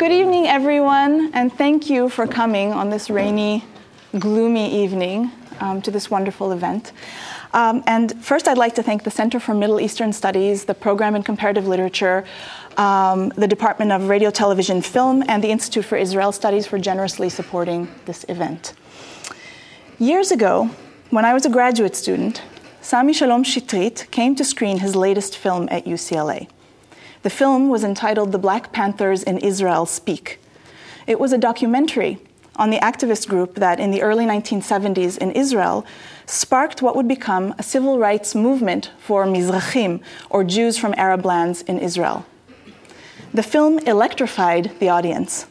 Good evening, everyone, and thank you for coming on this rainy, gloomy evening um, to this wonderful event. Um, and first, I'd like to thank the Center for Middle Eastern Studies, the Program in Comparative Literature, um, the Department of Radio, Television, Film, and the Institute for Israel Studies for generously supporting this event. Years ago, when I was a graduate student, Sami Shalom Chetrit came to screen his latest film at UCLA. The film was entitled The Black Panthers in Israel Speak. It was a documentary on the activist group that in the early 1970s in Israel sparked what would become a civil rights movement for Mizrahim, or Jews from Arab lands in Israel. The film electrified the audience.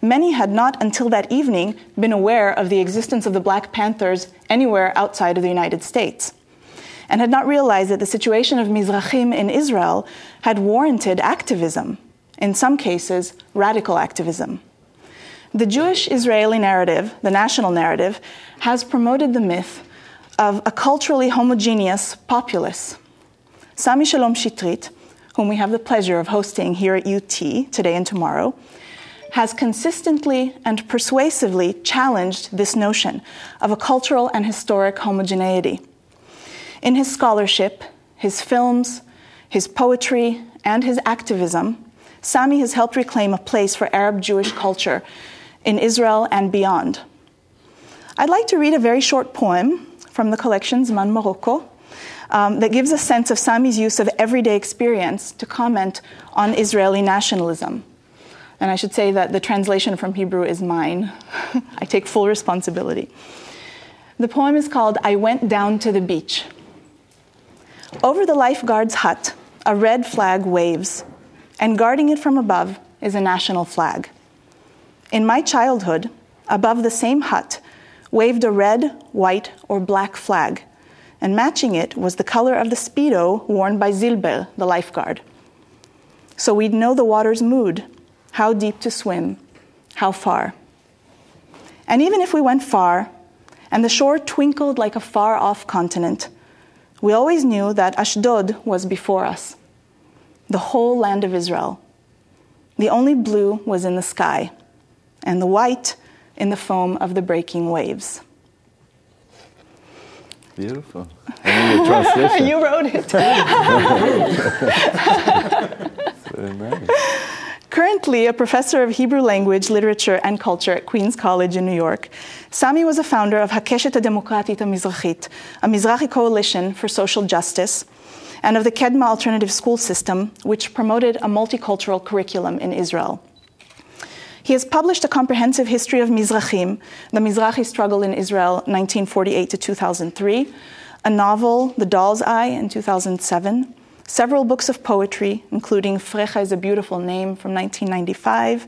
Many had not until that evening been aware of the existence of the Black Panthers anywhere outside of the United States, and had not realized that the situation of Mizrahim in Israel had warranted activism, in some cases, radical activism. The Jewish Israeli narrative, the national narrative, has promoted the myth of a culturally homogeneous populace. Sami Shalom Chetrit, whom we have the pleasure of hosting here at UT today and tomorrow, has consistently and persuasively challenged this notion of a cultural and historic homogeneity. In his scholarship, his films, his poetry, and his activism, Sami has helped reclaim a place for Arab Jewish culture in Israel and beyond. I'd like to read a very short poem from the collection Zman Morocco um, that gives a sense of Sami's use of everyday experience to comment on Israeli nationalism. And I should say that the translation from Hebrew is mine. I take full responsibility. The poem is called I Went Down to the Beach. Over the lifeguard's hut, a red flag waves, and guarding it from above is a national flag. In my childhood, above the same hut, waved a red, white, or black flag, and matching it was the color of the Speedo worn by Zilber, the lifeguard. So we'd know the water's mood, how deep to swim, how far. And even if we went far, and the shore twinkled like a far off continent, we always knew that Ashdod was before us, the whole land of Israel. The only blue was in the sky, and the white in the foam of the breaking waves. Beautiful. Translation. you wrote it. Very nice. Currently a professor of Hebrew language, literature, and culture at Queens College in New York, Sami was a founder of Hakeshet HaDemokratit HaMizrachit, a Mizrahi coalition for social justice, and of the Kedma Alternative School System, which promoted a multicultural curriculum in Israel. He has published a comprehensive history of Mizrahim, the Mizrahi struggle in Israel, 1948 to 2003, a novel, The Doll's Eye, in 2007, several books of poetry, including Frecha is a Beautiful Name from 1995,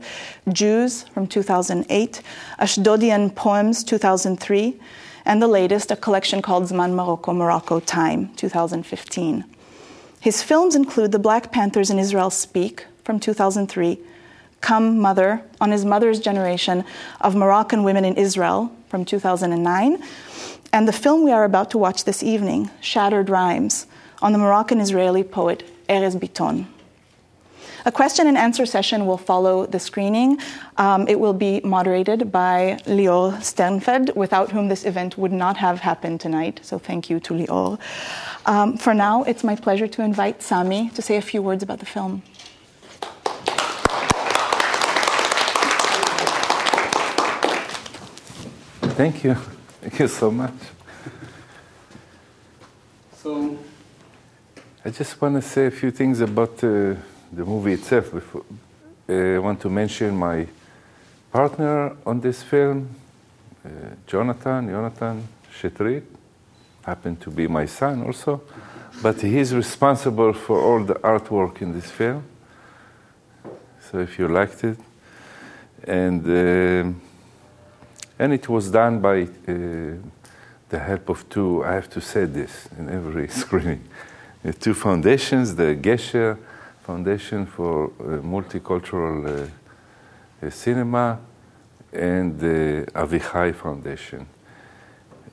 Jews from 2008, Ashdodian Poems 2003, and the latest, a collection called Zman Morocco, Morocco Time 2015. His films include The Black Panthers in Israel Speak from 2003, Come Mother on his mother's generation of Moroccan women in Israel from 2009, and the film we are about to watch this evening, Shattered Rhymes, on the Moroccan Israeli poet Erez Bitton. A question and answer session will follow the screening. Um, it will be moderated by Lior Sternfeld, without whom this event would not have happened tonight. So thank you to Lior. Um, for now, it's my pleasure to invite Sami to say a few words about the film. Thank you. Thank you so much. So, I just want to say a few things about uh, the movie itself. Uh, I want to mention my partner on this film, uh, Jonathan, Jonathan Chetrit, happened to be my son also, but he's responsible for all the artwork in this film. So if you liked it, and uh, and it was done by uh, the help of two. I have to say this in every screening. The two foundations: the Gesher Foundation for uh, Multicultural uh, uh, Cinema and the Avichai Foundation.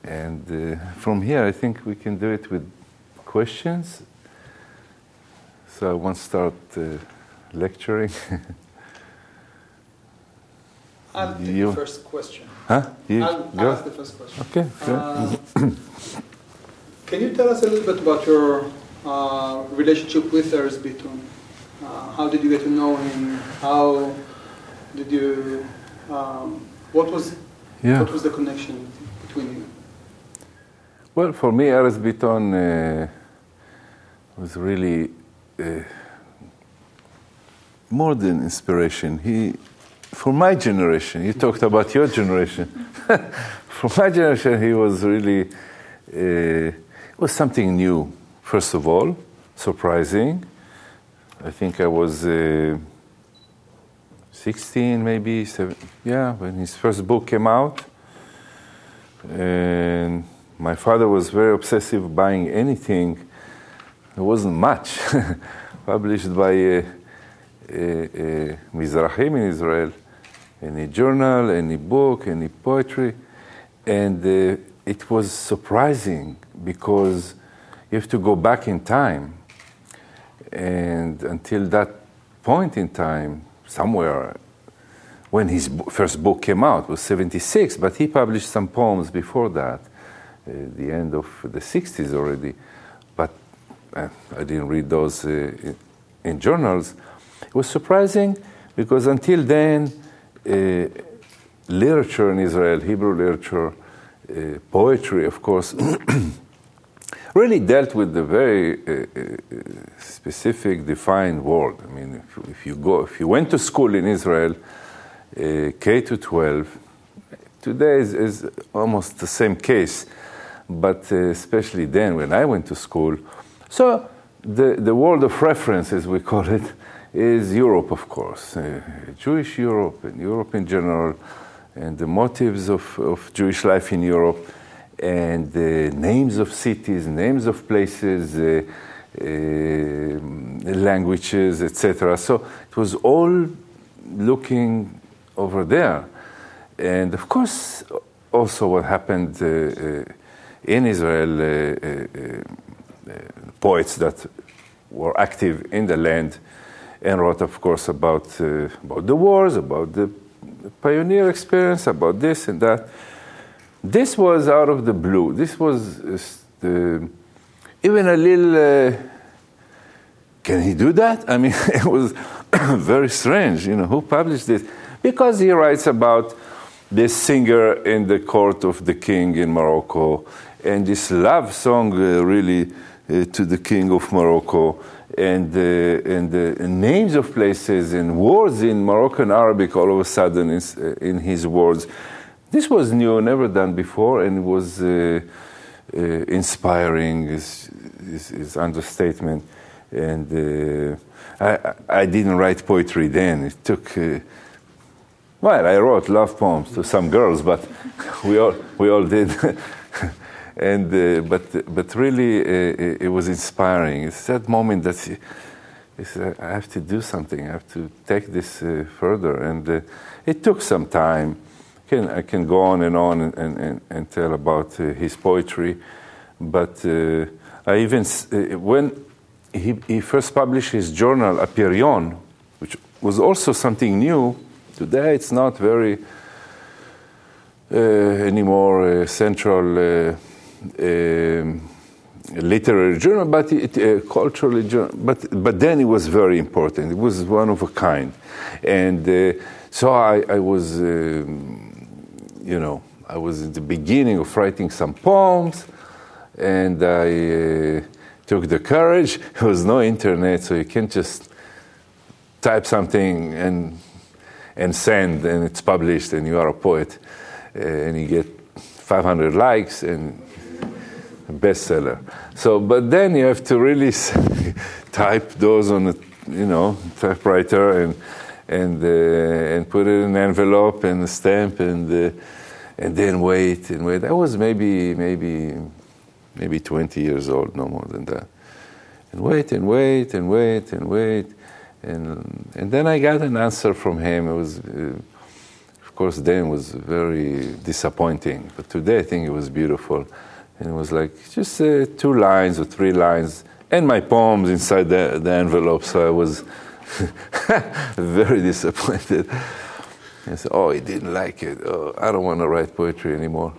And uh, from here, I think we can do it with questions. So I won't start uh, lecturing. I'll take You- the first question. Huh? You I'll go? ask the first question. Okay. Uh, can you tell us a little bit about your uh, relationship with Erez Bitton? Uh, how did you get to know him? How did you? Um, what was yeah. what was the connection between you? Well, for me, Bitton uh, was really uh, more than inspiration. He, for my generation, you talked about your generation. for my generation, he was really uh, was something new. First of all, surprising. I think I was uh, 16, maybe seven, yeah, when his first book came out. And my father was very obsessive buying anything. There wasn't much published by uh, uh, uh, Mizrahim in Israel, any journal, any book, any poetry. And uh, it was surprising because you have to go back in time. And until that point in time, somewhere when his first book came out was 76, but he published some poems before that, uh, the end of the 60s already. But uh, I didn't read those uh, in, in journals. It was surprising because until then, uh, literature in Israel, Hebrew literature, uh, poetry, of course, really dealt with the very uh, uh, specific, defined world. I mean, if, if you go, if you went to school in Israel, uh, K to 12, today is, is almost the same case, but uh, especially then when I went to school. So the, the world of reference, as we call it, is Europe, of course, uh, Jewish Europe and Europe in general, and the motives of, of Jewish life in Europe, and the names of cities, names of places, uh, uh, languages, etc. So it was all looking over there. And of course, also what happened uh, uh, in Israel, uh, poets that were active in the land and wrote, of course, about, about the wars, about the pioneer experience, about this and that. This was out of the blue. This was uh, even a little. Uh, can he do that? I mean, it was very strange. You know, who published this? Because he writes about this singer in the court of the king in Morocco, and this love song, uh, really, uh, to the king of Morocco, and uh, and the names of places and words in Moroccan Arabic all of a sudden is, uh, in his words. This was new, never done before, and it was uh, uh, inspiring. Is, is, is understatement, and uh, I, I didn't write poetry then. It took. Uh, well, I wrote love poems to some girls, but we all we all did. and uh, but but really, uh, it was inspiring. It's that moment that I have to do something. I have to take this further, and it took some time. Can, I can go on and on and, and, and, tell about uh, his poetry, but uh, I even uh, when he, he first published his journal Apirion, which was also something new. Today, it's not very uh, anymore uh, central uh, um, literary journal, but it, uh, culturally journal. But but then it was very important. It was one of a kind, and uh, so I, I was, um, you know, I was in the beginning of writing some poems, and I uh, took the courage. There was no internet, so you can't just type something and and send, and it's published, and you are a poet, uh, and you get 500 likes and a bestseller. So, but then you have to really type those on a you know typewriter and and uh, and put it in an envelope and a stamp and uh, and then wait and wait. I was maybe maybe maybe 20 years old, no more than that. And wait and wait and wait and wait. And, and then I got an answer from him. It was, uh, of course, then was very disappointing. But today I think it was beautiful. And it was like just uh, two lines or three lines and my poems inside the, the envelope. So I was very disappointed. And said, oh, he didn't like it. Oh, I don't want to write poetry anymore.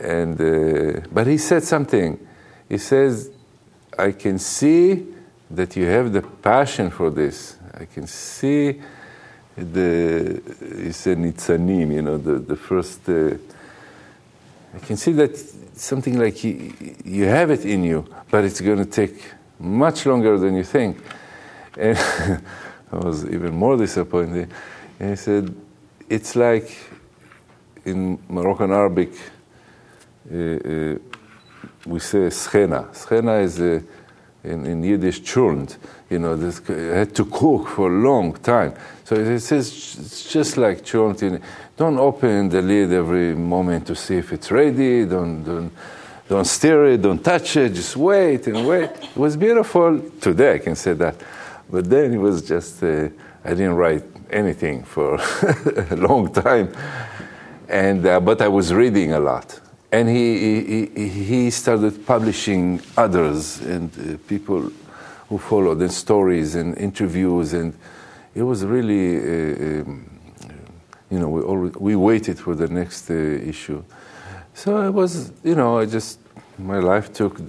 And, uh, but he said something. He says, I can see that you have the passion for this. I can see the, he said nitzanim, you know, the, the first, uh, I can see that something like you, you have it in you, but it's going to take much longer than you think. And I was even more disappointed. And he said, it's like in Moroccan Arabic, uh, uh, we say schena. Schena is a, in, in Yiddish cholent. You know, this had to cook for a long time. So it says it's just like cholent. Don't open the lid every moment to see if it's ready. Don't don't don't stir it. Don't touch it. Just wait and wait. It was beautiful today. I can say that, but then it was just. Uh, I didn't write anything for a long time, and uh, but I was reading a lot. And he, he, he started publishing others and uh, people who followed and stories and interviews. And it was really uh, um, you know we, always, we waited for the next uh, issue. So it was you know i just my life took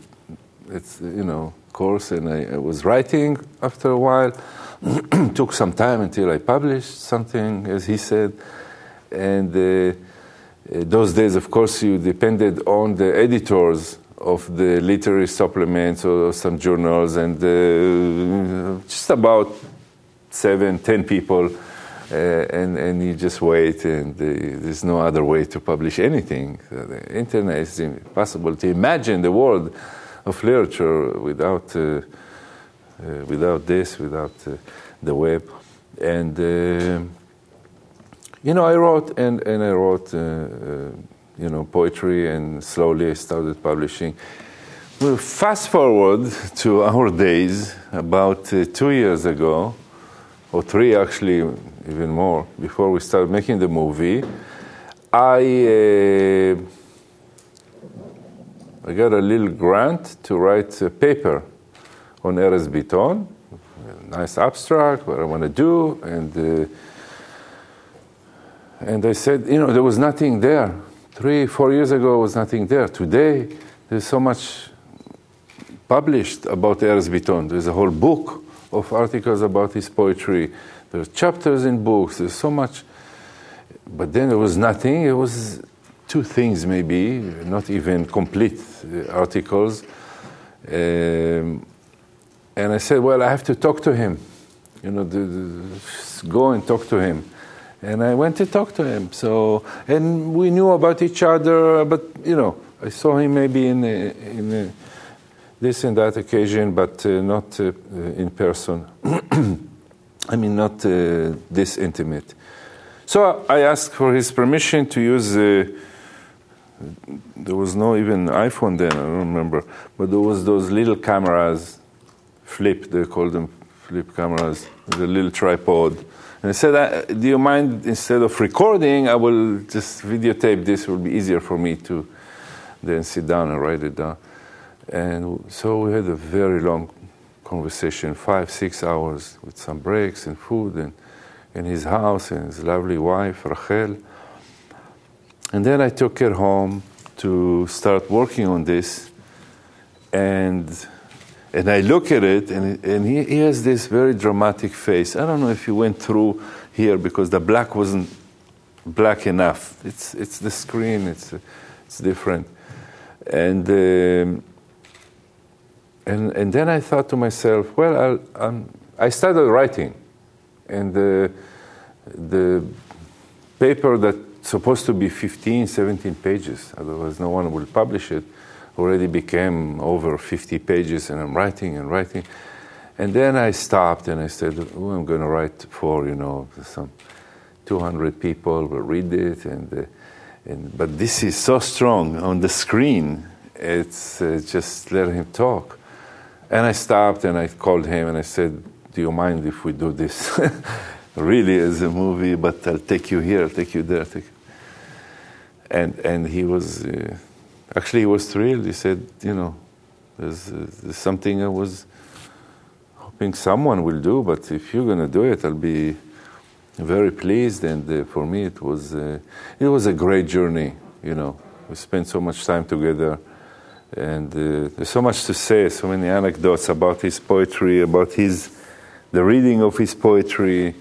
its you know course and I, I was writing after a while took some time until i published something as he said and uh, uh, those days, of course, you depended on the editors of the literary supplements or some journals, and uh, just about seven, ten people, uh, and, and you just wait, and uh, there's no other way to publish anything. So the internet is impossible to imagine the world of literature without, uh, uh, without this, without the web. And you know, I wrote and, and I wrote, uh, uh, you know, poetry and slowly I started publishing. Well, fast forward to our days, about uh, two years ago, or three actually, even more, before we started making the movie, I, uh, I got a little grant to write a paper on Erez Bitton, nice abstract, what I want to do, and uh, and I said, you know, there was nothing there. Three, four years ago, was nothing there. Today, there's so much published about Erez Bitton. There's a whole book of articles about his poetry. There's chapters in books. There's so much. But then there was nothing. It was two things, maybe, not even complete uh, articles. Um, and I said, well, I have to talk to him. You know, the, the, go and talk to him. And I went to talk to him. So, and we knew about each other, but you know, I saw him maybe in a, in a, this and that occasion, but uh, not uh, in person. I mean, not uh, this intimate. So I asked for his permission to use. There was no even iPhone then. I don't remember, but there was those little cameras, flip. They called them flip cameras. The little tripod and I said, Do you mind, instead of recording, I will just videotape this. It will be easier for me to then sit down and write it down. And so we had a very long conversation, five, six hours, with some breaks and food, and in his house, and his lovely wife, Rachel. And then I took her home to start working on this. And and I look at it, and, and he, he, has this very dramatic face. I don't know if he went through here because the black wasn't black enough. It's, it's the screen, it's, it's different. And, um, and, and then I thought to myself, well, I'll, i started writing. And the, the paper that's supposed to be 15, 17 pages, otherwise no one will publish it already became over 50 pages, and I'm writing and writing. And then I stopped and I said, oh, I'm going to write for, you know, some 200 people will read it. And, uh, and, but this is so strong on the screen, it's uh, just let him talk. And I stopped and I called him and I said, Do you mind if we do this? really as a movie, but I'll take you here, I'll take you there. Take. And, and he was. Uh, actually, he was thrilled. He said, you know, there's, there's something I was hoping someone will do, but if you're going to do it, I'll be very pleased, and uh, for me it was uh, it was a great journey. You know, we spent so much time together, and uh, there's so much to say, so many anecdotes about his poetry, about his the reading of his poetry, uh,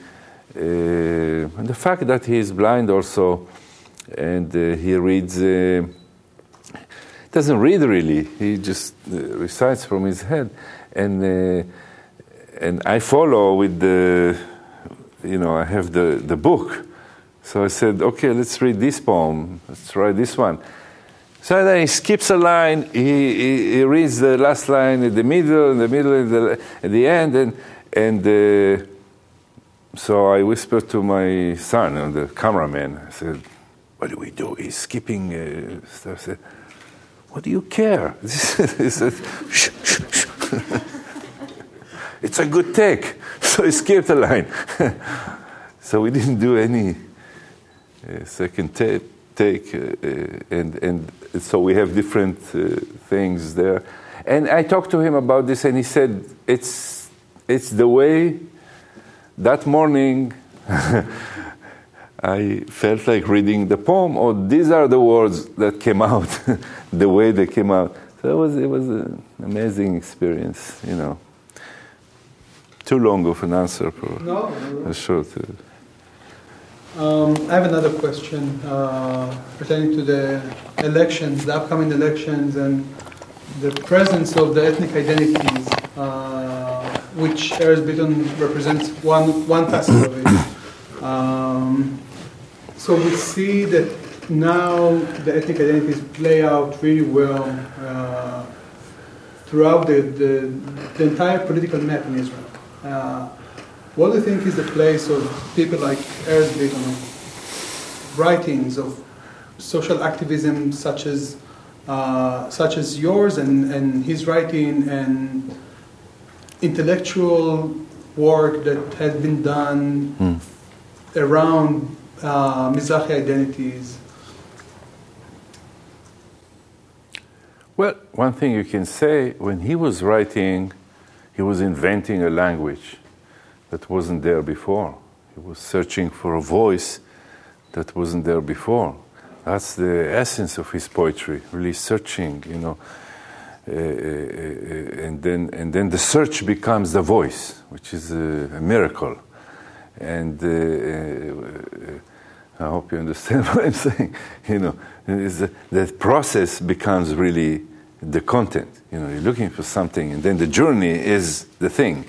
and the fact that he is blind also, and uh, he reads. Uh, doesn't read really; he just recites from his head, and and I follow with the you know, I have the, the book. So I said, okay, let's read this poem. Let's try this one. So then he skips a line, he, he, he reads the last line in the middle, in the middle, in the, at the end, and, and uh, so I whispered to my son, the cameraman, I said, what do we do? He's skipping uh. I said, what do you care? he said, shh, shh, shh. it's a good take. So he skipped a line. so we didn't do any uh, second ta- take, uh, and, and so we have different uh, things there. And I talked to him about this, and he said, It's, it's the way that morning I felt like reading the poem, or these are the words that came out, the way they came out. So it was, it was an amazing experience, you know too long of an answer for no, a short. Um, I have another question uh, pertaining to the elections, the upcoming elections, and the presence of the ethnic identities, uh, which Erez represents one, one facet of it. Um, so we see that now the ethnic identities play out really well uh, throughout the, the, the entire political map in Israel. Uh, what do you think is the place of people like Erez writings of social activism such as uh, such as yours and, and his writing and intellectual work that has been done mm. around uh, Mizrahi identities? Well, one thing you can say when he was writing he was inventing a language that wasn't there before. He was searching for a voice that wasn't there before. That's the essence of his poetry, really searching, you know. Uh, uh, uh and then and then the search becomes the voice, which is a, a miracle. And I hope you understand what I'm saying. You know, the process becomes really the content. You know, you're looking for something, and then the journey is the thing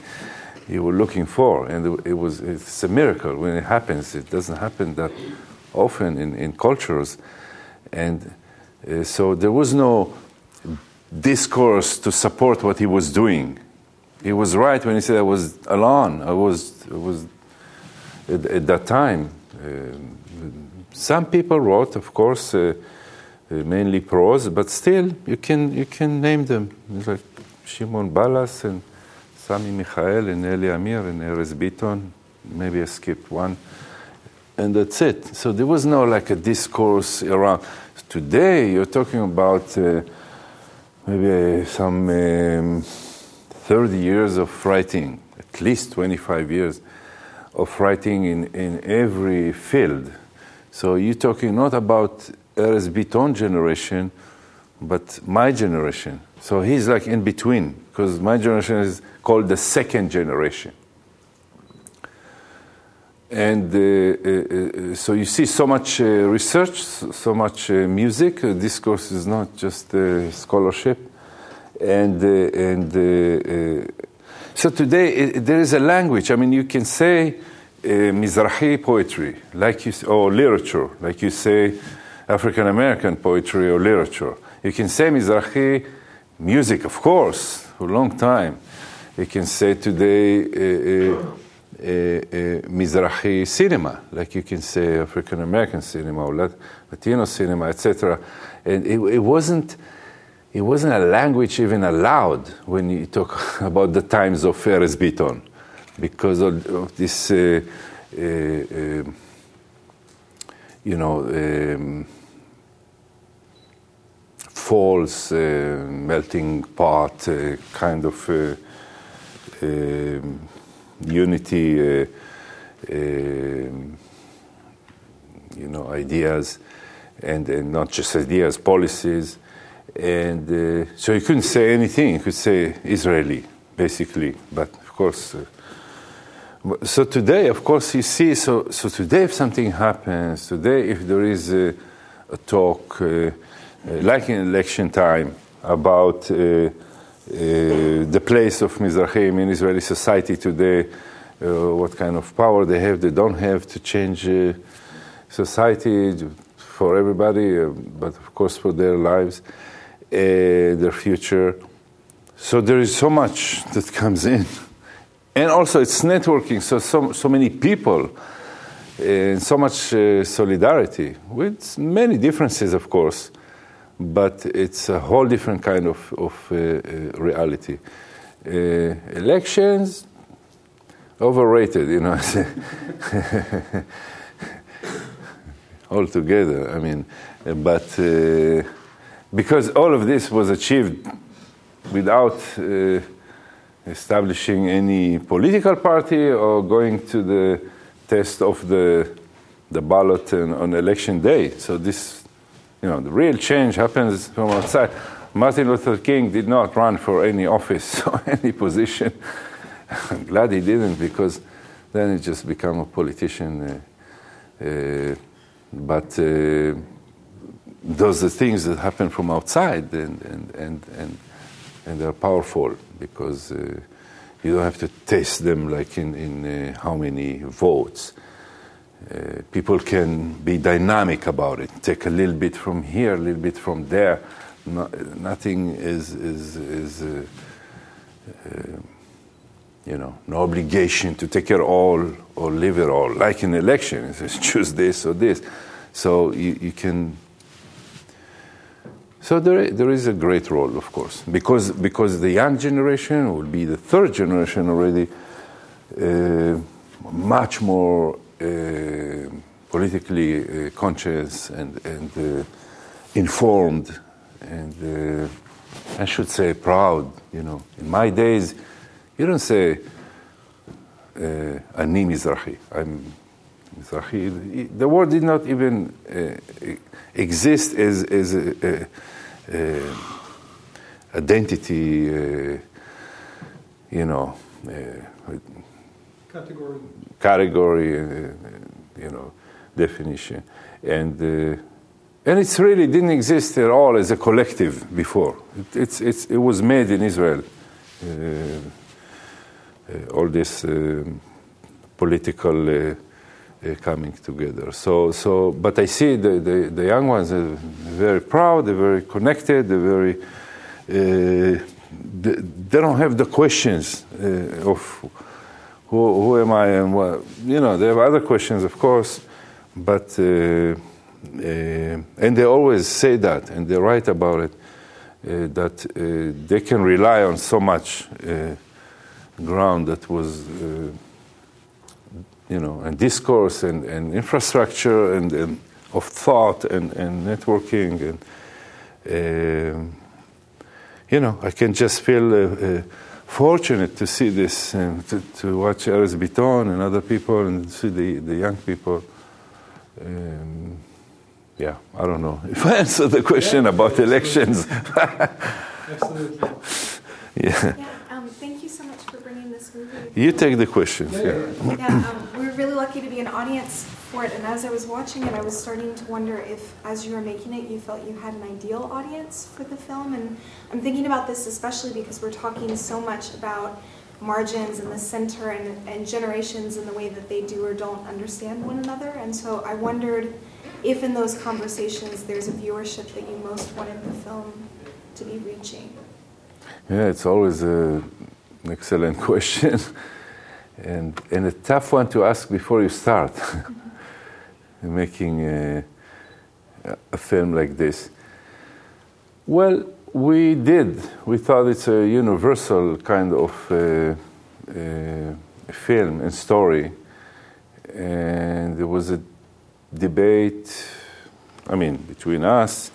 you were looking for, and it was it's a miracle when it happens. It doesn't happen that often in, in cultures, and uh, so there was no discourse to support what he was doing. He was right when he said I was alone. I was I was at, at that time. Uh, some people wrote, of course. Uh, uh, mainly prose, but still you can you can name them. It's like Shimon Balas and Sami Michael and Eli Amir and Erez Bitton. Maybe I skipped one, and that's it. So there was no like a discourse around. Today you're talking about uh, maybe some um, 30 years of writing, at least 25 years of writing in, in every field. So you're talking not about Erez Bitton generation, but my generation. So he's like in between, because my generation is called the second generation. And uh, uh, uh so you see so much uh, research, so much uh, music. Discourse is not just scholarship. And, and so today it, there is a language. I mean, you can say Mizrahi poetry, like you, or literature, like you say African American poetry or literature. You can say Mizrahi music, of course, for a long time. You can say today uh, uh, Mizrahi cinema, like you can say African American cinema or Latino cinema, etc. And it, it, wasn't. It wasn't a language even allowed when you talk about the times of Erez Bitton, because of, of this, uh, uh, uh, you know, um, false uh, melting pot uh, kind of uh, um, unity. you know, ideas, and, and not just ideas, policies. And uh, so you couldn't say anything. You could say Israeli, basically. But of course, uh, so today, of course, you see. So, so today, if something happens, today, if there is a, a talk, uh, uh like in election time, about uh, uh, Uh, the place of Mizrahim in Israeli society today, uh, what kind of power they have, they don't have to change uh, society for everybody, but of course for their lives, their future. So there is so much that comes in and also it's networking. So so, so many people and so much uh, solidarity with many differences, of course, but it's a whole different kind of, of uh, uh, reality. Uh, elections, overrated, you know, altogether. I mean, but uh, because all of this was achieved without uh, establishing any political party or going to the test of the, the ballot on election day. So this, you know, the real change happens from outside. Martin Luther King did not run for any office or any position. I'm glad he didn't because then he just become a politician. Uh, uh, but uh, those are things that happen from outside and, and, and, and, and they're powerful because uh, you don't have to test them like in, in uh, how many votes. Uh, people can be dynamic about it, take a little bit from here, a little bit from there. No, nothing is, is, is uh, uh, you know, no obligation to take it all or leave it all. Like in election, it says choose this or this. So you, you can so there, there is a great role, of course, because, because the young generation will be the third generation already, uh, much more politically uh, conscious and, and uh, informed, and uh, I should say proud. You know, in my days, you don't say uh, "ani Mizrahi." I'm Mizrahi. The word did not even exist as, as a, a, identity, you know, category, category you know, definition. And, uh, and it really didn't exist at all as a collective before. It, it's, it's, it was made in Israel. Uh, uh, all this political uh, coming together. So, so, but I see the, the, the young ones are very proud, they're very connected, they're very, uh, they, they, don't have the questions uh, of who, who am I and what, you know, they have other questions, of course, but, uh, uh, and they always say that, and they write about it, uh, that they can rely on so much ground that was you know, and discourse and, and infrastructure and, and of thought and, and networking and uh, you know, I can just feel uh, uh, fortunate to see this, and to, to, watch Erez Bitton and other people, and see the, the young people. Um, yeah, I don't know if I answered the question yeah, about elections. absolutely. yeah. yeah um, thank you so much for bringing this movie. You take the questions. Yeah. yeah. yeah um, really lucky to be an audience for it. And as I was watching it, I was starting to wonder if, as you were making it, you felt you had an ideal audience for the film. And I'm thinking about this especially because we're talking so much about margins and the center and, and generations and the way that they do or don't understand one another. And so I wondered if in those conversations there's a viewership that you most wanted the film to be reaching. Yeah, it's always a, an excellent question and, and a tough one to ask before you start making a, a, film like this. Well, we did. We thought it's a universal kind of uh, uh, film and story. And there was a debate, I mean, between us,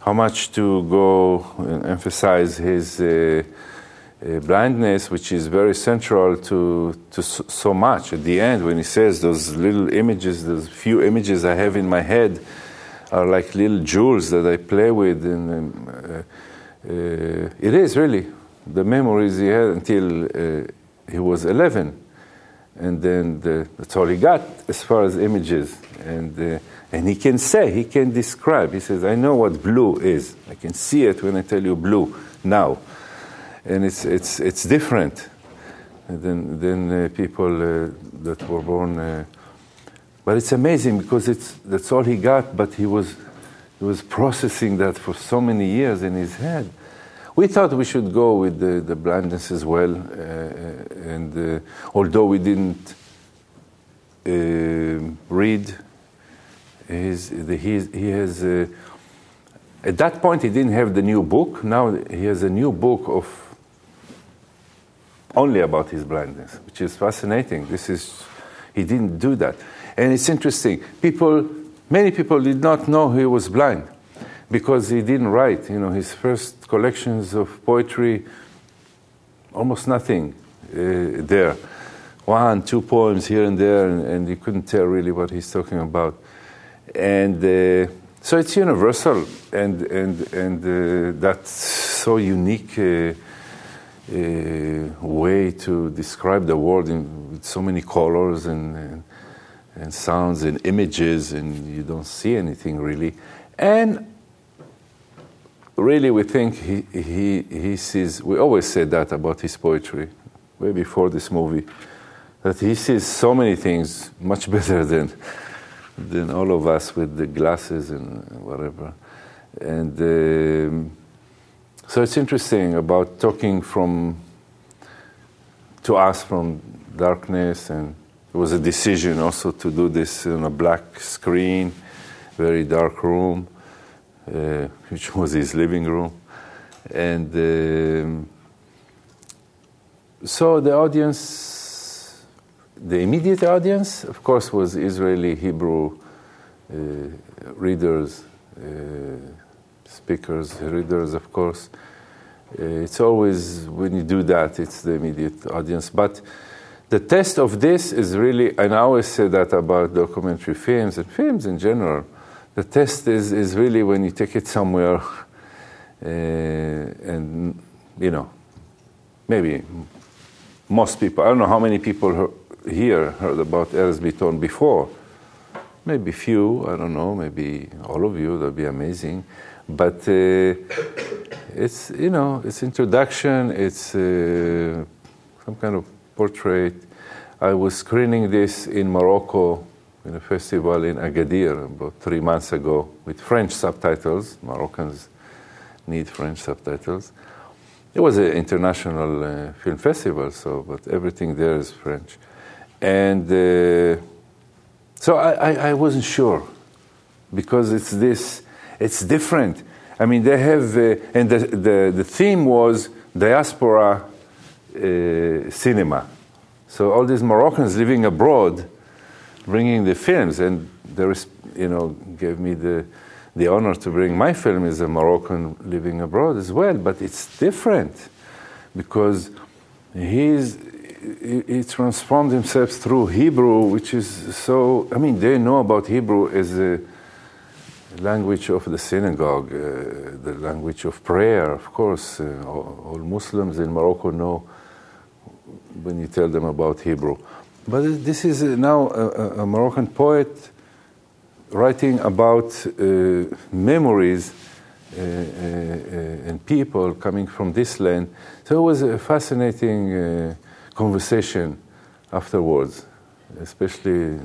how much to go and emphasize his. Uh, blindness, which is very central to, to so, so, much. At the end, when he says those little images, those few images I have in my head are like little jewels that I play with. And um, uh, uh, it is really the memories he had until uh, he was 11. And then the, that's all he got as far as images. And, uh, and he can say, he can describe. He says, I know what blue is. I can see it when I tell you blue now and it's it's it's different than than uh, people uh, that were born. Uh, but it's amazing because it's that's all he got. But he was he was processing that for so many years in his head. We thought we should go with the, the blindness as well, uh, uh, and uh, although we didn't read his, the, his he has. at that point, he didn't have the new book. Now he has a new book of only about his blindness, which is fascinating. This is, he didn't do that. And it's interesting. People, many people did not know he was blind because he didn't write. You know, his first collections of poetry, almost nothing uh, there. One, two poems here and there, and, and, you couldn't tell really what he's talking about. And uh, so it's universal, and and and uh, that's so unique uh, way to describe the world in, with so many colors and, and, and sounds and images, and you don't see anything really. And really, we think he, he, he sees, we always said that about his poetry, way before this movie, that he sees so many things much better than, than all of us with the glasses and whatever. And um, so it's interesting about talking from to us from darkness, and it was a decision also to do this in a black screen, very dark room, uh, which was his living room, and um, so the audience, the immediate audience, of course, was Israeli Hebrew uh, readers. Uh, speakers, readers, of course. Uh, it's always when you do that, it's the immediate audience. But the test of this is really, and I always say that about documentary films and films in general. The test is, is really when you take it somewhere uh, and, you know, maybe most people, I don't know how many people here heard about Bitton before. Maybe few, I don't know, maybe all of you, that'd be amazing. But uh, it's, you know, it's introduction, it's uh, some kind of portrait. I was screening this in Morocco in a festival in Agadir about three months ago with French subtitles. Moroccans need French subtitles. It was an international uh, film festival, so but everything there is French, and uh, so I, I, I, wasn't sure because it's this it's different. I mean, they have, uh, and the, the, the, theme was diaspora uh, cinema. So all these Moroccans living abroad, bringing the films, and there is, you know, gave me the, the honor to bring my film as a Moroccan living abroad as well. But it's different because he's he, transformed himself through Hebrew, which is so. I mean, they know about Hebrew as a language of the synagogue, uh, the language of prayer, of course. Uh, all, Muslims in Morocco know when you tell them about Hebrew. But this is now a, a Moroccan poet writing about uh, memories uh, uh, uh, and people coming from this land. So it was a fascinating conversation afterwards, especially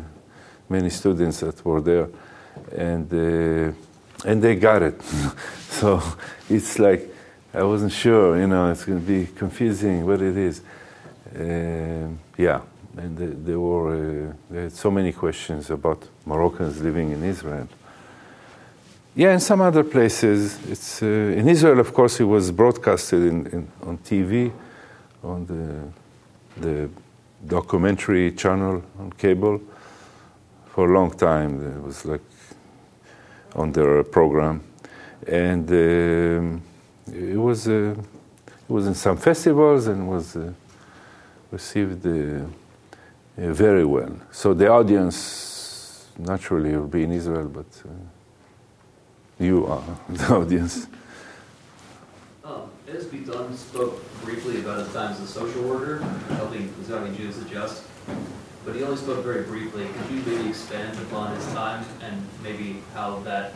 many students that were there and uh, and they got it. so it's like I wasn't sure, you know, it's going to be confusing what it is. Uh, yeah, and they, they were uh, they had so many questions about Moroccans living in Israel. Yeah, in some other places, it's uh, in Israel. Of course, it was broadcasted in, in, on TV, on the the documentary channel on cable for a long time. It was like on their program, and um, it was uh, was in some festivals and was uh, received uh, uh, very well. So the audience naturally will be in Israel, but uh, you are the audience. Um, Erez Bitton spoke briefly about his time as a social worker, helping Israeli Jews adjust, but he only spoke very briefly. Could you maybe expand upon his time and maybe how that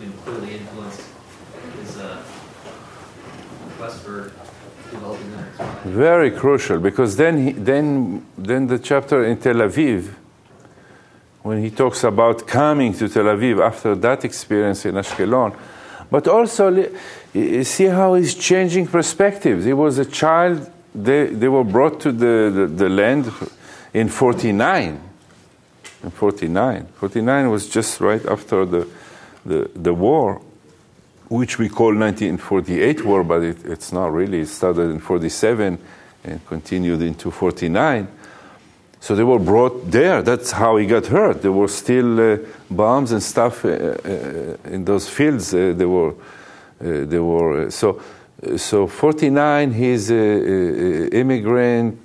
I clearly influenced his uh, quest for developing the next that? Very crucial because then, he, then, then the chapter in Tel Aviv, when he talks about coming to Tel Aviv after that experience in Ashkelon, but also see how he's changing perspectives. He was a child, they, they were brought to the, the, the land in 49. In 49. 49 was just right after the, the, the war which we call 1948 war, but it, it's not really. It started in 47 and continued into 49. So they were brought there. That's how he got hurt. There were still uh, bombs and stuff uh, uh, in those fields. Uh, they were, uh, they were. Uh, so, so 49. He's an immigrant,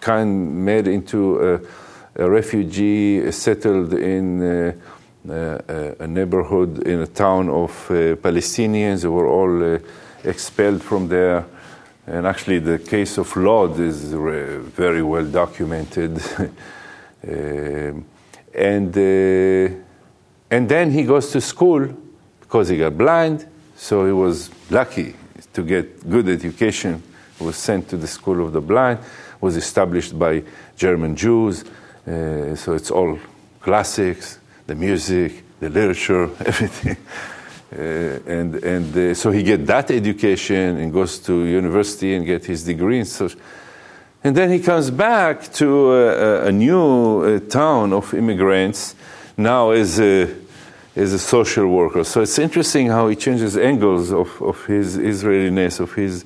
kind made into a, a refugee, settled in uh, a neighborhood in a town of uh, Palestinians who were all uh, expelled from there. And actually, the case of Lod is very well documented. Um, and, and then he goes to school because he got blind, so he was lucky to get good education. He was sent to the school of the blind, was established by German Jews, uh, so it's all classics the music, the literature, everything. Uh, and and uh, so he get that education and goes to university and get his degree. And so and then he comes back to a, a new uh, town of immigrants now as a as a social worker. So it's interesting how he changes angles of, of his israeliness of his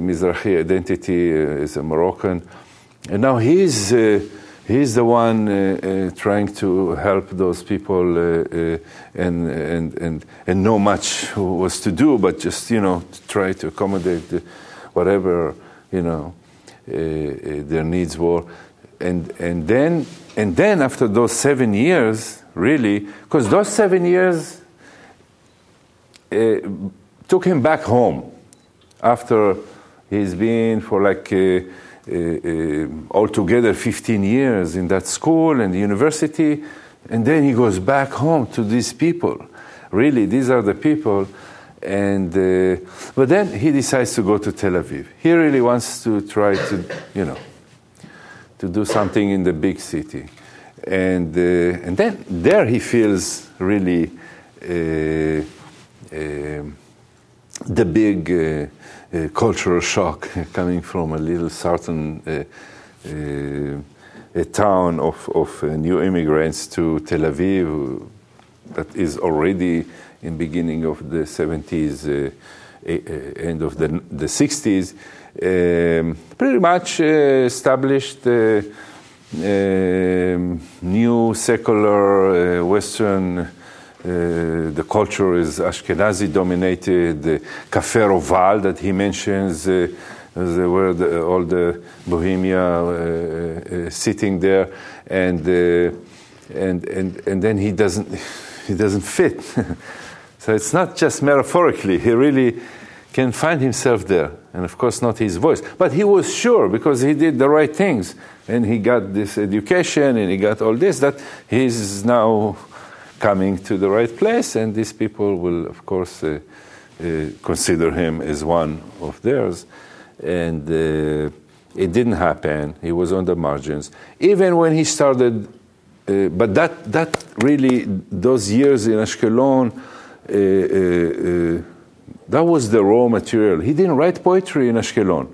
mizrahi identity uh, as a moroccan and now he's he's the one uh, uh, trying to help those people uh, and, and, and, and know much was to do, but just, you know, to try to accommodate whatever, you know, their needs were. And, and, then, and then after those seven years, really, because those seven years uh, took him back home after he's been for like uh, uh, uh, altogether 15 years in that school and university, and then he goes back home to these people. Really, these are the people. And uh, but then he decides to go to Tel Aviv. He really wants to try to, you know, to do something in the big city, and uh, and then there he feels really uh, uh, the big uh, cultural shock coming from a little certain uh, uh, a town of, of new immigrants to Tel Aviv that is already in beginning of the 70s, end of the, the 60s, um, pretty much established um, new secular Western uh, the culture is Ashkenazi dominated. The Cafe Roval that he mentions, uh, where the, all the Bohemia uh, uh sitting there, and uh, and and and then he doesn't he doesn't fit. so it's not just metaphorically. He really can find himself there, and of course not his voice, but he was sure because he did the right things, and he got this education, and he got all this that he's now coming to the right place, and these people will, of course, uh, uh, consider him as one of theirs. And uh, it didn't happen. He was on the margins. Even when he started, uh, but that, that really, those years in Ashkelon, uh, uh, that was the raw material. He didn't write poetry in Ashkelon,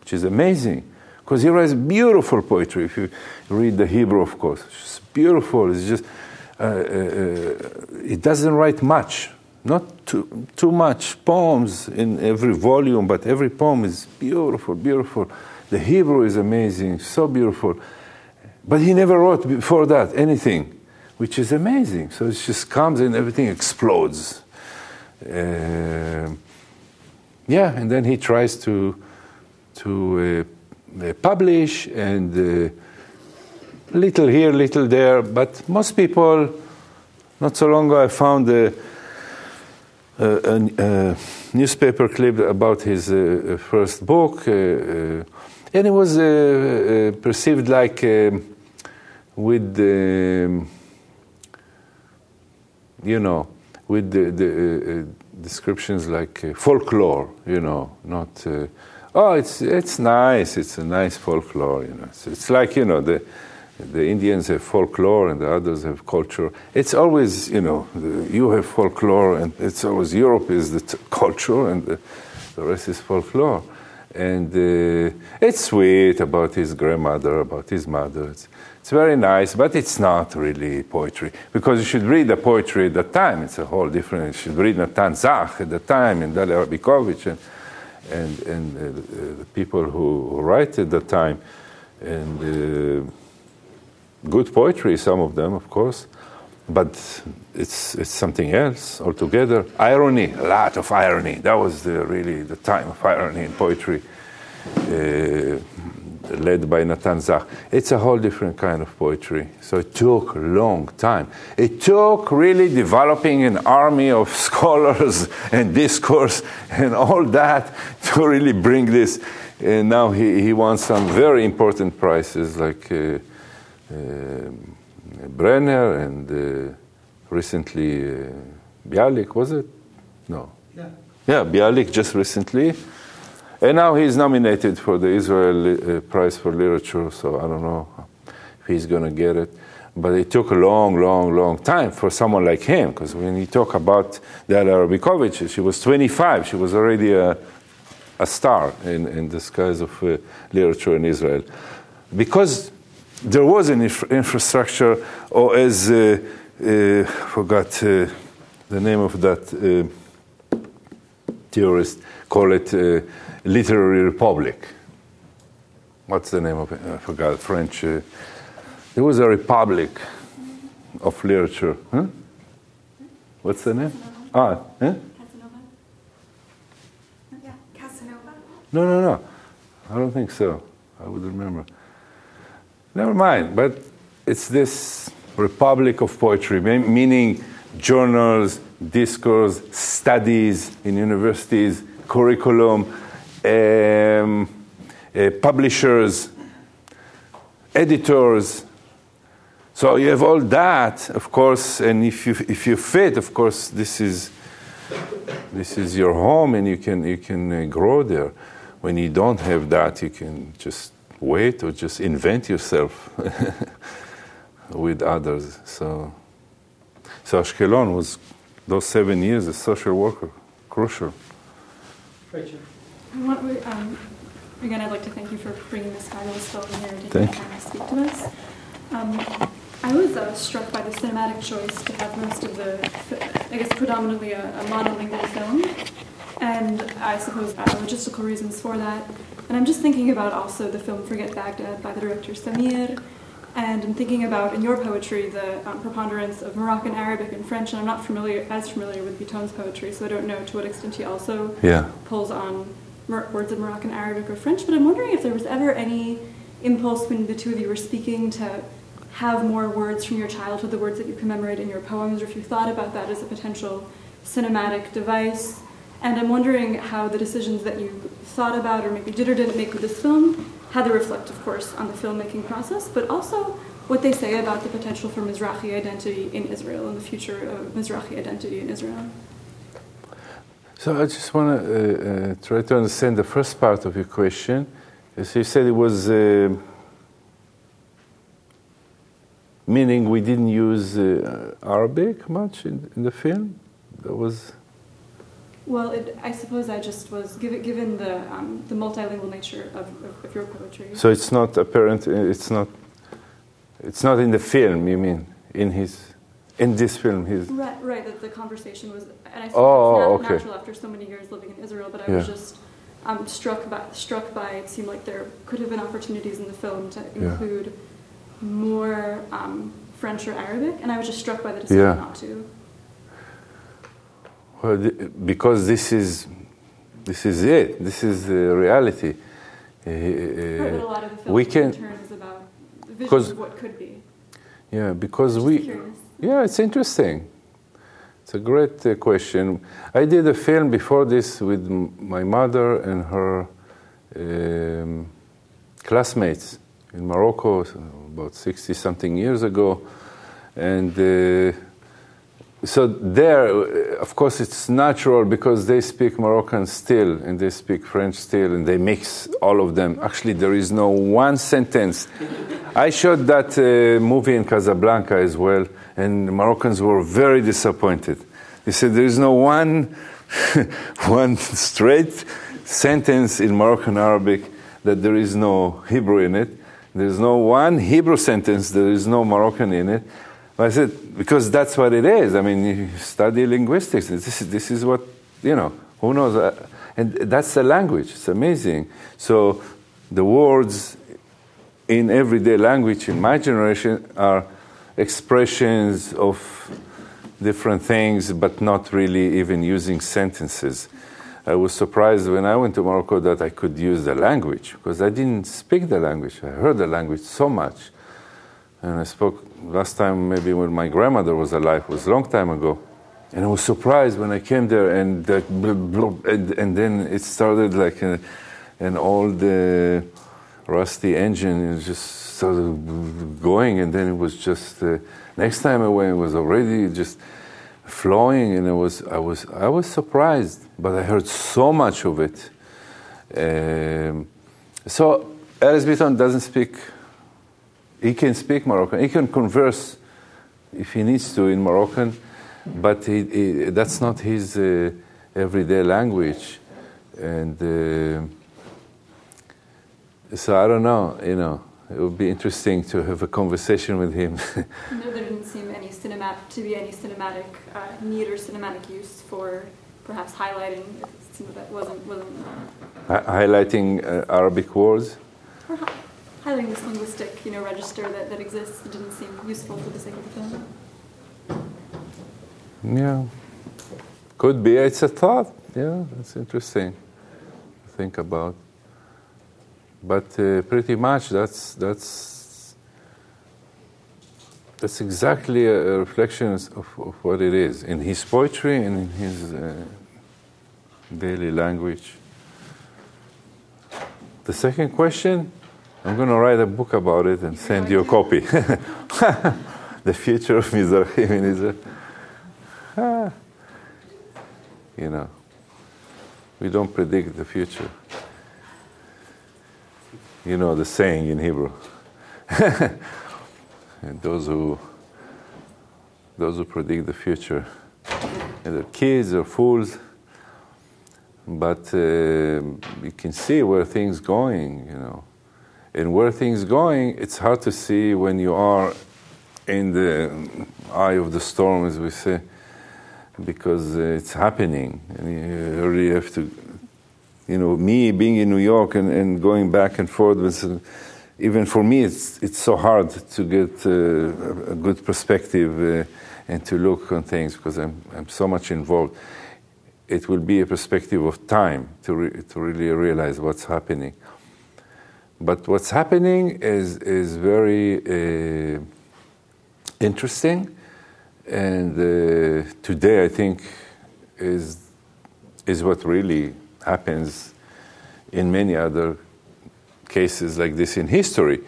which is amazing because he writes beautiful poetry. If you read the Hebrew, of course, it's beautiful. It's just it doesn't write much, not too, too much poems in every volume, but every poem is beautiful, beautiful. The Hebrew is amazing, so beautiful. But he never wrote before that anything, which is amazing. So it just comes and everything explodes. Uh, yeah, and then he tries to to uh, uh, publish and uh, little here, little there. But most people, not so long ago, I found a, a, a newspaper clip about his uh, uh, first book, uh, uh, and it was uh, uh, perceived like um, with the, um, you know, with the, the descriptions like folklore, you know, not oh, it's it's nice. It's a nice folklore. You know, it's, it's like you know the the Indians have folklore and the others have culture. It's always you know the, you have folklore and it's always Europe is the t- culture and the, the, rest is folklore. And uh, it's sweet about his grandmother, about his mother. It's, it's very nice, but it's not really poetry because you should read the poetry at the time. It's a whole different. You should read Natan Zach at the time and Dalia Ravikovitch and and, and uh, the people who write at the time, and uh, good poetry, some of them, of course, but it's, it's something else altogether. Irony, a lot of irony. That was the, really the time of irony in poetry. Uh, led by Natan Zach. It's a whole different kind of poetry. So it took a long time. It took really developing an army of scholars and discourse and all that to really bring this. And now he, he won some very important prizes like uh, Brenner and uh, recently uh, Bialik, was it? No. Yeah. Yeah, Bialik just recently. And now he's nominated for the Israel uh, Prize for Literature, so I don't know if he's going to get it. But it took a long, long, long time for someone like him, because when you talk about Dalia Ravikovitch, she was 25, she was already a, a star in, in the skies of uh, literature in Israel. Because there was an infra- infrastructure, or as uh, uh, forgot uh, the name of that uh, theorist, call it uh, literary republic. What's the name of it? I forgot. French. Uh, there was a republic of literature. Huh? What's the name? Ah, huh? Casanova. Yeah, Casanova. No, no, no. I don't think so. I would remember. Never mind. But it's this republic of poetry, meaning journals, discourse, studies in universities, curriculum, um, uh, publishers, editors. So you have all that, of course, and if you if you fit, of course, this is this is your home, and you can you can uh, grow there. When you don't have that, you can just wait or just invent yourself with others. So, so Ashkelon was those seven years as social worker, crucial. Rachel. Want, um, again, I'd like to thank you for bringing this fabulous film here the time to speak to us. Um, I was uh, struck by the cinematic choice to have most of the, I guess, predominantly a, a monolingual film, and I suppose uh, logistical reasons for that. And I'm just thinking about also the film Forget Baghdad by the director Samir, and I'm thinking about in your poetry the um, preponderance of Moroccan Arabic and French, and I'm not familiar as familiar with Bitton's poetry, so I don't know to what extent he also yeah. pulls on words in Moroccan Arabic or French, but I'm wondering if there was ever any impulse when the two of you were speaking to have more words from your childhood, the words that you commemorate in your poems, or if you thought about that as a potential cinematic device. And I'm wondering how the decisions that you thought about, or maybe did or didn't make with this film, had to reflect, of course, on the filmmaking process, but also what they say about the potential for Mizrahi identity in Israel and the future of Mizrahi identity in Israel. So I just want to uh, uh, try to understand the first part of your question. As you said, it was uh, meaning we didn't use uh, Arabic much in, in, the film. That was. Well, it, I suppose I just was given, given the um, the multilingual nature of, of, of, your poetry. So it's not apparent. It's not. It's not in the film. You mean in his in this film he's right right that the conversation was and I suppose oh, it's okay. natural after so many years living in Israel but I yeah. was just um, struck by struck by it seemed like there could have been opportunities in the film to include yeah. more um, French or Arabic and I was just struck by the decision yeah. not to well because this is This is it. This is the reality. Uh, But a lot of the film we can, in turn is about the vision 'Cause- of what could be. yeah, because Just we, curious. yeah, it's interesting. It's a great uh, question. I did a film before this with m- my mother and her um, classmates in Morocco about 60 something years ago. And uh, so there, of course, it's natural because they speak Moroccan still and they speak French still and they mix all of them. Actually, there is no one sentence. I shot that uh, movie in Casablanca as well, and Moroccans were very disappointed. They said there is no one, one straight sentence in Moroccan Arabic that there is no Hebrew in it. There's no one Hebrew sentence, there is no Moroccan in it. I said, because that's what it is. I mean, you study linguistics. This is, this is what, you know, who knows? Uh, and that's the language. It's amazing. So the words in everyday language in my generation are expressions of different things, but not really even using sentences. I was surprised when I went to Morocco that I could use the language because I didn't speak the language. I heard the language so much. And I spoke last time, maybe when my grandmother was alive, was a long time ago. And I was surprised when I came there, and and, and then it started like an old rusty engine. It just started going, and then it was just. Uh, next time I went, it was already just flowing, and I was I was I was surprised, but I heard so much of it. Um, so Erez Bitton doesn't speak. He can speak Moroccan. He can converse if he needs to in Moroccan, but he, he, that's not his uh, everyday language. And uh, so I don't know. You know, it would be interesting to have a conversation with him. No, there didn't seem any cinematic to be any cinematic uh, need or cinematic use for perhaps highlighting some of that wasn't wasn't Hi- Highlighting uh, Arabic words. Highlighting this linguistic you know register that, that exists. It didn't seem useful for the sake of the film. Yeah, could be. It's a thought. Yeah, it's interesting to think about. But uh, pretty much that's that's that's exactly a, a reflection of, of what it is in his poetry and in his uh, daily language. The second question, I'm going to write a book about it and send you a copy. the future of Mizrahim in Israel. Ah. You know, we don't predict the future. You know the saying in Hebrew. and those who those who predict the future, either kids or fools. But uh, you can see where things going, you know. And where things going, it's hard to see when you are in the eye of the storm, as we say, because uh, it's happening, and you really have to. You know, me being in New York and, and going back and forth with, uh, even for me, it's it's so hard to get uh, a- good perspective uh, and to look on things because I'm I'm so much involved. It will be a perspective of time to re- to really realize what's happening. But what's happening is is very. Uh, interesting. And uh, today, I think, is is what really happens in many other cases like this in history.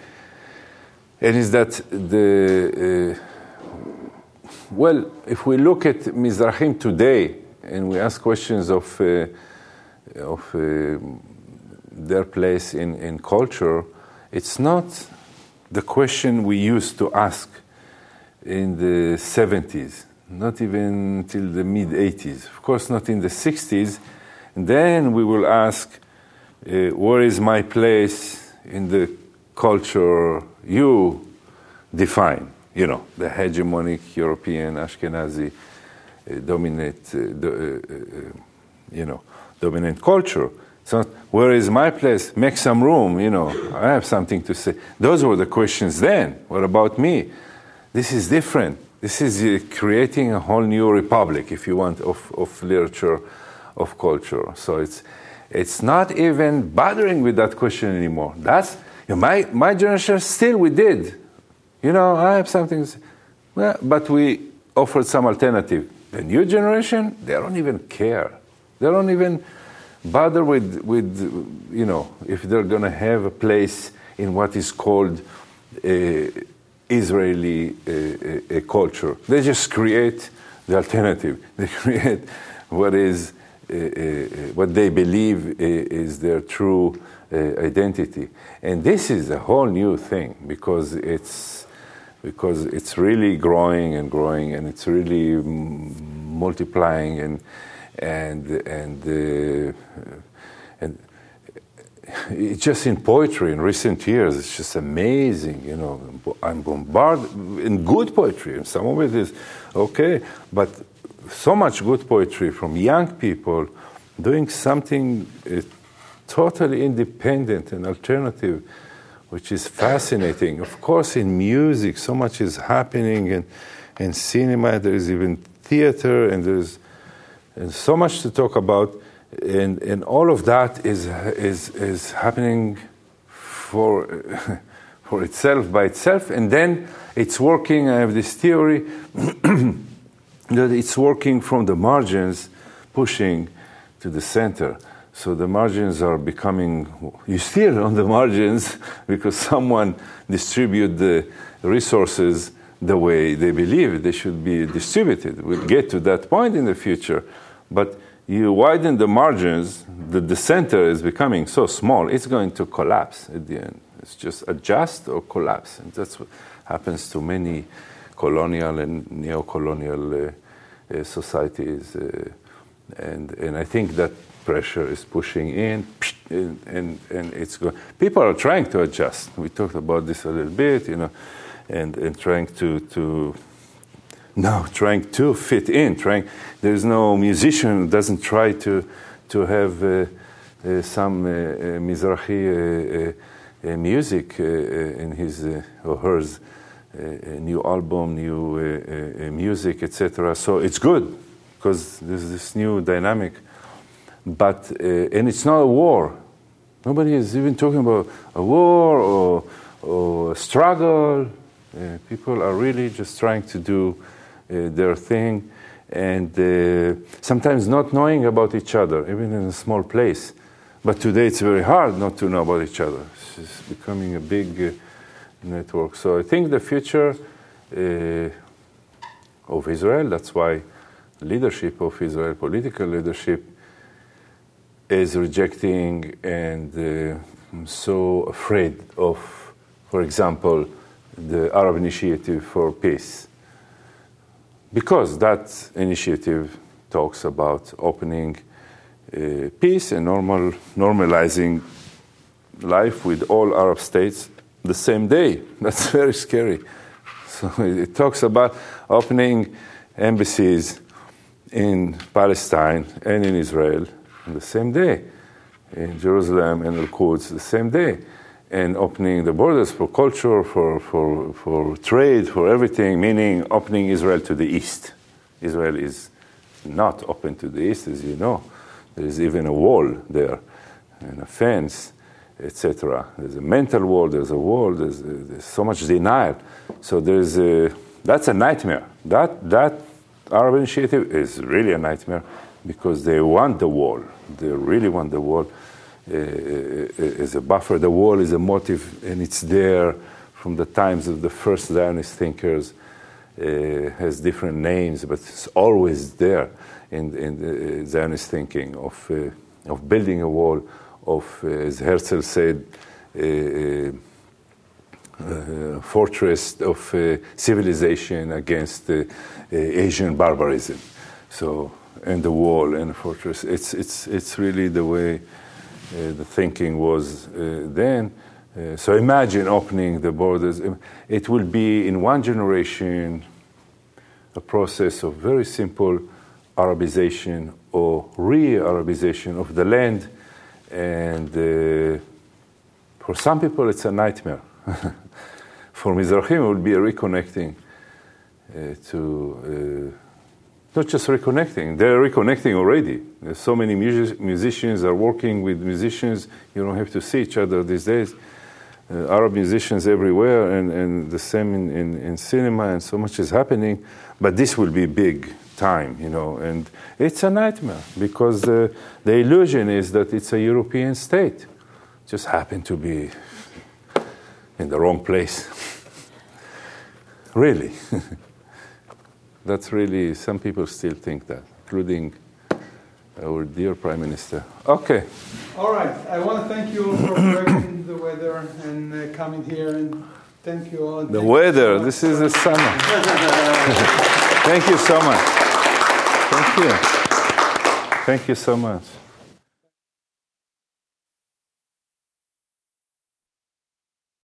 And is that the uh, well, if we look at Mizrahim today and we ask questions of uh, of uh, their place in, in culture, it's not the question we used to ask in the 70s, not even till the mid 80s. Of course, not in the 60s. And then we will ask, uh, where is my place in the culture you define? You know, the hegemonic European, Ashkenazi, uh, dominate, uh, uh, uh, you know, dominant culture. So, where is my place? Make some room, you know, I have something to say. Those were the questions then. What about me? This is different. This is uh, creating a whole new republic, if you want, of, of literature, of culture. So it's, it's not even bothering with that question anymore. That's, you know, my, my generation, still we did. You know, I have something, well, but we offered some alternative. The new generation, they don't even care. They don't even bother with, with you know, if they're going to have a place in what is called uh, Israeli uh, uh, culture. They just create the alternative. They create what is uh, uh, what they believe is their true uh, identity, and this is a whole new thing because it's because it's really growing and growing, and it's really multiplying and and and and it's just in poetry in recent years, it's just amazing. You know, I'm bombarded in good poetry, and some of it is okay, but so much good poetry from young people doing something uh, totally independent and alternative, which is fascinating. Of course, in music, so much is happening, and in cinema, there is even theater, and there's and so much to talk about and, and all of that is, is, is happening for, for itself by itself, and then it's working. I have this theory that it's working from the margins, pushing to the center. So the margins are becoming, you still on the margins because someone distribute the resources the way they believe they should be distributed. We'll get to that point in the future. But you widen the margins, the, center is becoming so small, it's going to collapse at the end. It's just adjust or collapse. And that's what happens to many colonial and neo colonial uh, uh, societies. Uh, and, and I think that pressure is pushing in, and, and, it's. People are trying to adjust. We talked about this a little bit, you know, and, and trying to, to no, trying to fit in. Trying. There's no musician doesn't try to to have uh, uh, some uh, uh Mizrahi uh, uh, music in his or hers new album, new music, etc. So it's good because there's this new dynamic. But and it's not a war. Nobody is even talking about a war or or a struggle. people are really just trying to do their thing, and uh, sometimes not knowing about each other, even in a small place. But today it's very hard not to know about each other. It's becoming a big uh, network. So I think the future of Israel, that's why leadership of Israel, political leadership, is rejecting and uh, so afraid of, for example, the Arab Initiative for Peace because that initiative talks about opening uh, peace and normal, normalizing life with all Arab states the same day. That's very scary. So it talks about opening embassies in Palestine and in Israel on the same day, in Jerusalem and Al Quds the same day and opening the borders for culture, for, for, for trade, for everything, meaning opening Israel to the east. Israel is not open to the east, as you know. There is even a wall there, and a fence, etc. There's a mental wall, there's a wall, there's, there's so much denial. So there's a, that's a nightmare. That, that Arab initiative is really a nightmare because they want the wall. They really want the wall is a buffer. The wall is a motive, and it's there from the times of the first Zionist thinkers. Uh, has different names, but it's always there in, in uh, Zionist thinking of, uh, of building a wall, of, uh, as Herzl said, fortress of civilization against Asian barbarism. So, and the wall and the fortress, it's, it's, it's really the way uh, the thinking was uh, then. Uh, so imagine opening the borders. It will be in one generation a process of very simple Arabization or re-Arabization of the land, and uh, for some people it's a nightmare. for Mizrahim, it will be a reconnecting uh, to not just reconnecting, they're reconnecting already. There's so many music- musicians are working with musicians. You don't have to see each other these days. Uh, Arab musicians everywhere, and, and the same in, in, in cinema, and so much is happening. But this will be big time, you know, and it's a nightmare because the, the illusion is that it's a European state. Just happened to be in the wrong place. really. That's really, some people still think that, including our dear Prime Minister. Okay. All right. I want to thank you for braving the weather and uh, coming here and thank you all. The Thank weather, so this is the summer. Thank you so much. Thank you. Thank you so much.